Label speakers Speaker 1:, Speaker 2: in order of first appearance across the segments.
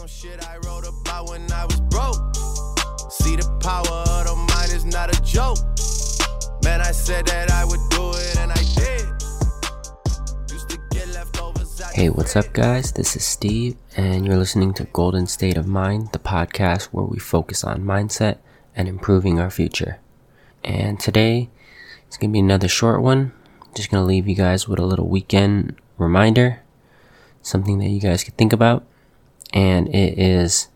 Speaker 1: some shit I wrote about when I was broke. See the power of the mind is not a joke. Man, I said that I would do it and I did. Used to get leftovers out
Speaker 2: Hey, what's up, guys? This is Steve, and you're listening to Golden State of Mind, the podcast where we focus on mindset and improving our future. And today, it's going to be another short one. Just going to leave you guys with a little weekend reminder, something that you guys could think about. And it is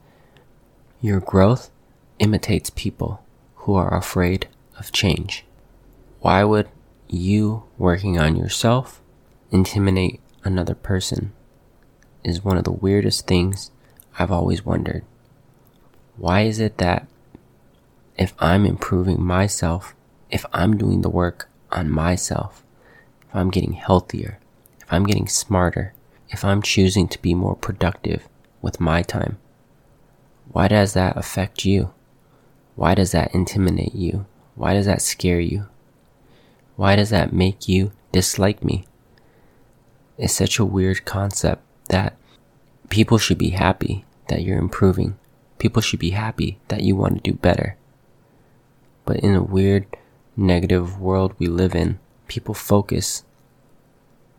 Speaker 2: your growth imitates people who are afraid of change. Why would you working on yourself intimidate another person is one of the weirdest things I've always wondered. Why is it that if I'm improving myself, if I'm doing the work on myself, if I'm getting healthier, if I'm getting smarter, if I'm choosing to be more productive with my time, why does that affect you? Why does that intimidate you? Why does that scare you? Why does that make you dislike me? It's such a weird concept that people should be happy that you're improving. People should be happy that you want to do better. But in a weird, negative world we live in, people focus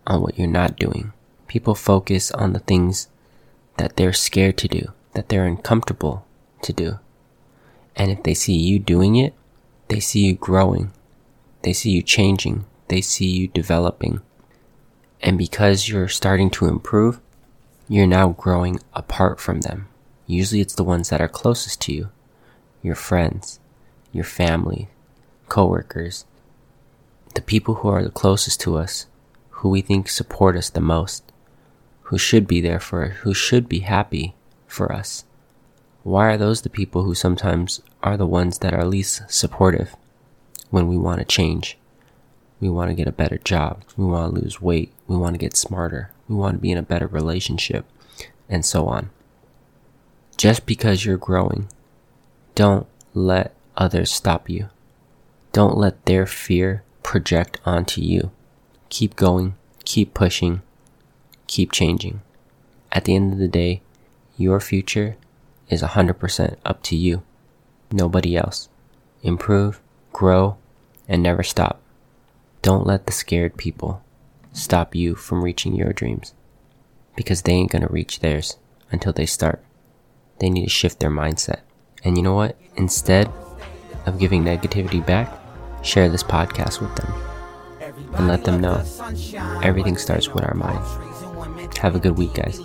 Speaker 2: on what you're not doing. People focus on the things that they're scared to do, that they're uncomfortable to do. And if they see you doing it, they see you growing. They see you changing. They see you developing. And because you're starting to improve, you're now growing apart from them. Usually it's the ones that are closest to you. Your friends, your family, coworkers, the people who are the closest to us, who we think support us the most, who should be there for who should be happy for us. Why are those the people who sometimes are the ones that are least supportive when we want to change? We want to get a better job. We want to lose weight. We want to get smarter. We want to be in a better relationship, and so on. Just because you're growing, don't let others stop you. Don't let their fear project onto you. Keep going, keep pushing, keep changing. At the end of the day, your future is 100% up to you. Nobody else. Improve, grow, and never stop. Don't let the scared people stop you from reaching your dreams because they ain't gonna reach theirs until they start. They need to shift their mindset. And you know what? Instead of giving negativity back, share this podcast with them and let them know everything starts with our mind. Have a good week, guys.